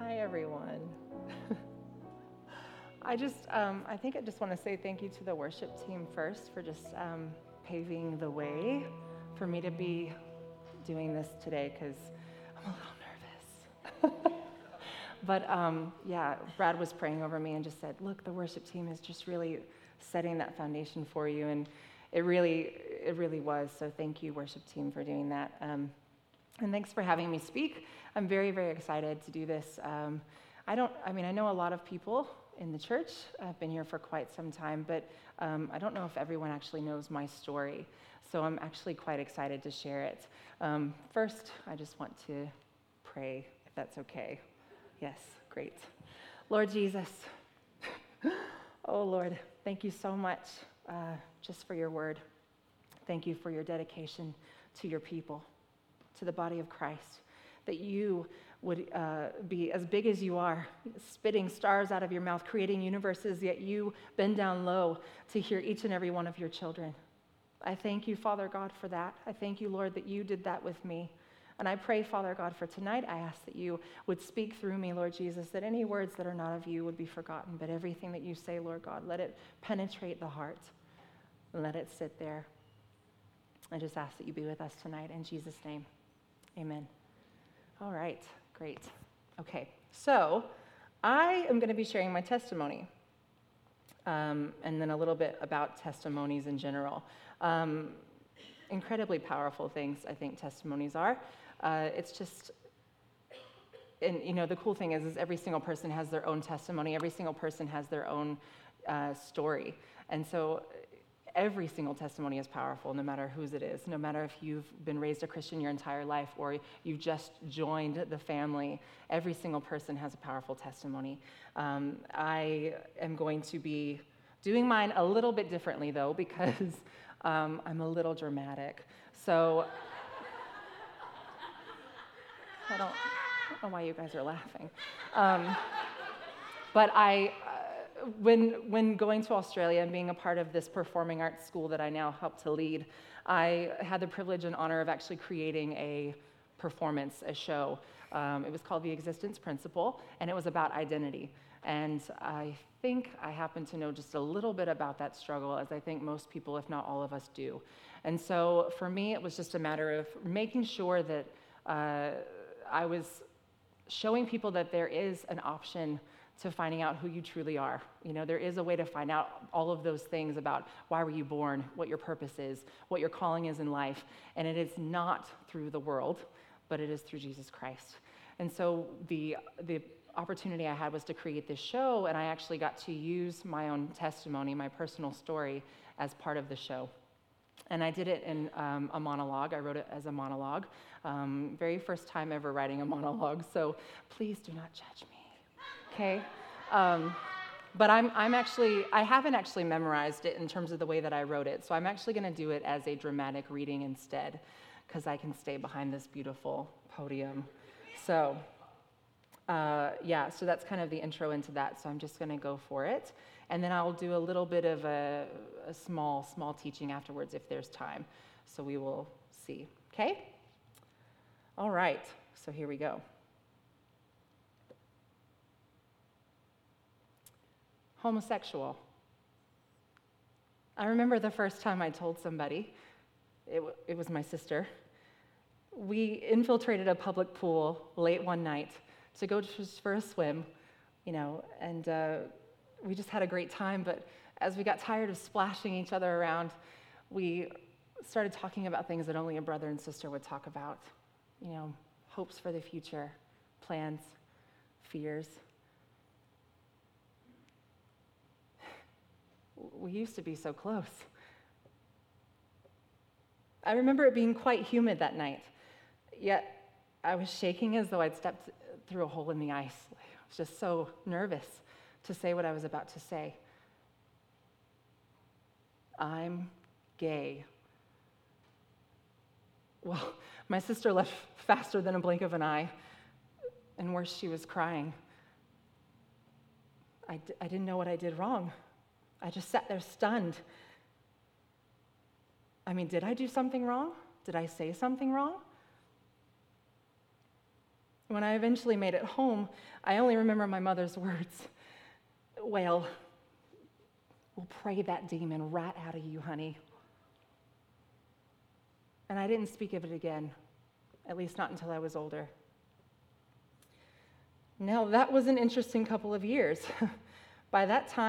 Hi, everyone. I just, um, I think I just want to say thank you to the worship team first for just um, paving the way for me to be doing this today because I'm a little nervous. but um, yeah, Brad was praying over me and just said, look, the worship team is just really setting that foundation for you. And it really, it really was. So thank you, worship team, for doing that. And thanks for having me speak. I'm very, very excited to do this. Um, I don't, I mean, I know a lot of people in the church. I've been here for quite some time, but um, I don't know if everyone actually knows my story. So I'm actually quite excited to share it. Um, first, I just want to pray, if that's okay. Yes, great. Lord Jesus, oh Lord, thank you so much uh, just for your word. Thank you for your dedication to your people, to the body of Christ, that you would uh, be as big as you are, spitting stars out of your mouth, creating universes, yet you bend down low to hear each and every one of your children. I thank you, Father God, for that. I thank you, Lord, that you did that with me. And I pray, Father God, for tonight, I ask that you would speak through me, Lord Jesus, that any words that are not of you would be forgotten, but everything that you say, Lord God, let it penetrate the heart let it sit there. I just ask that you be with us tonight in Jesus' name. Amen. All right. Great. Okay, so I am going to be sharing my testimony um, and then a little bit about testimonies in general. Um, incredibly powerful things, I think, testimonies are. Uh, it's just, and you know, the cool thing is, is every single person has their own testimony. Every single person has their own uh, story, and so every single testimony is powerful, no matter whose it is, no matter if you've been raised a Christian your entire life or you've just joined the family. Every single person has a powerful testimony. Um, I am going to be doing mine a little bit differently, though, because um, I'm a little dramatic. So I don't, I don't know why you guys are laughing. Um, but I, when, when going to Australia and being a part of this performing arts school that I now help to lead, I had the privilege and honor of actually creating a performance, a show. Um, it was called The Existence Principle, and it was about identity. And I think I happen to know just a little bit about that struggle, as I think most people, if not all of us, do. And so for me, it was just a matter of making sure that uh, I was showing people that there is an option to finding out who you truly are. You know, there is a way to find out all of those things about why were you born, what your purpose is, what your calling is in life, and it is not through the world, but it is through Jesus Christ. And so the the opportunity I had was to create this show, and I actually got to use my own testimony, my personal story, as part of the show. And I did it in um, a monologue. I wrote it as a monologue. Um, very first time ever writing a monologue, so please do not judge me okay? Um, but I'm, I'm actually, I haven't actually memorized it in terms of the way that I wrote it. So I'm actually going to do it as a dramatic reading instead, because I can stay behind this beautiful podium. So, uh, yeah, so that's kind of the intro into that. So I'm just going to go for it. And then I'll do a little bit of a, a small, small teaching afterwards if there's time. So we will see. Okay? All right, so here we go. Homosexual. I remember the first time I told somebody, it, w- it was my sister. We infiltrated a public pool late one night to go just for a swim, you know, and uh, we just had a great time. But as we got tired of splashing each other around, we started talking about things that only a brother and sister would talk about, you know, hopes for the future, plans, fears. We used to be so close. I remember it being quite humid that night, yet I was shaking as though I'd stepped through a hole in the ice. I was just so nervous to say what I was about to say. I'm gay. Well, my sister left faster than a blink of an eye, and worse, she was crying. I d- I didn't know what I did wrong. I just sat there stunned. I mean, did I do something wrong? Did I say something wrong? When I eventually made it home, I only remember my mother's words Well, we'll pray that demon right out of you, honey. And I didn't speak of it again, at least not until I was older. Now, that was an interesting couple of years. By that time,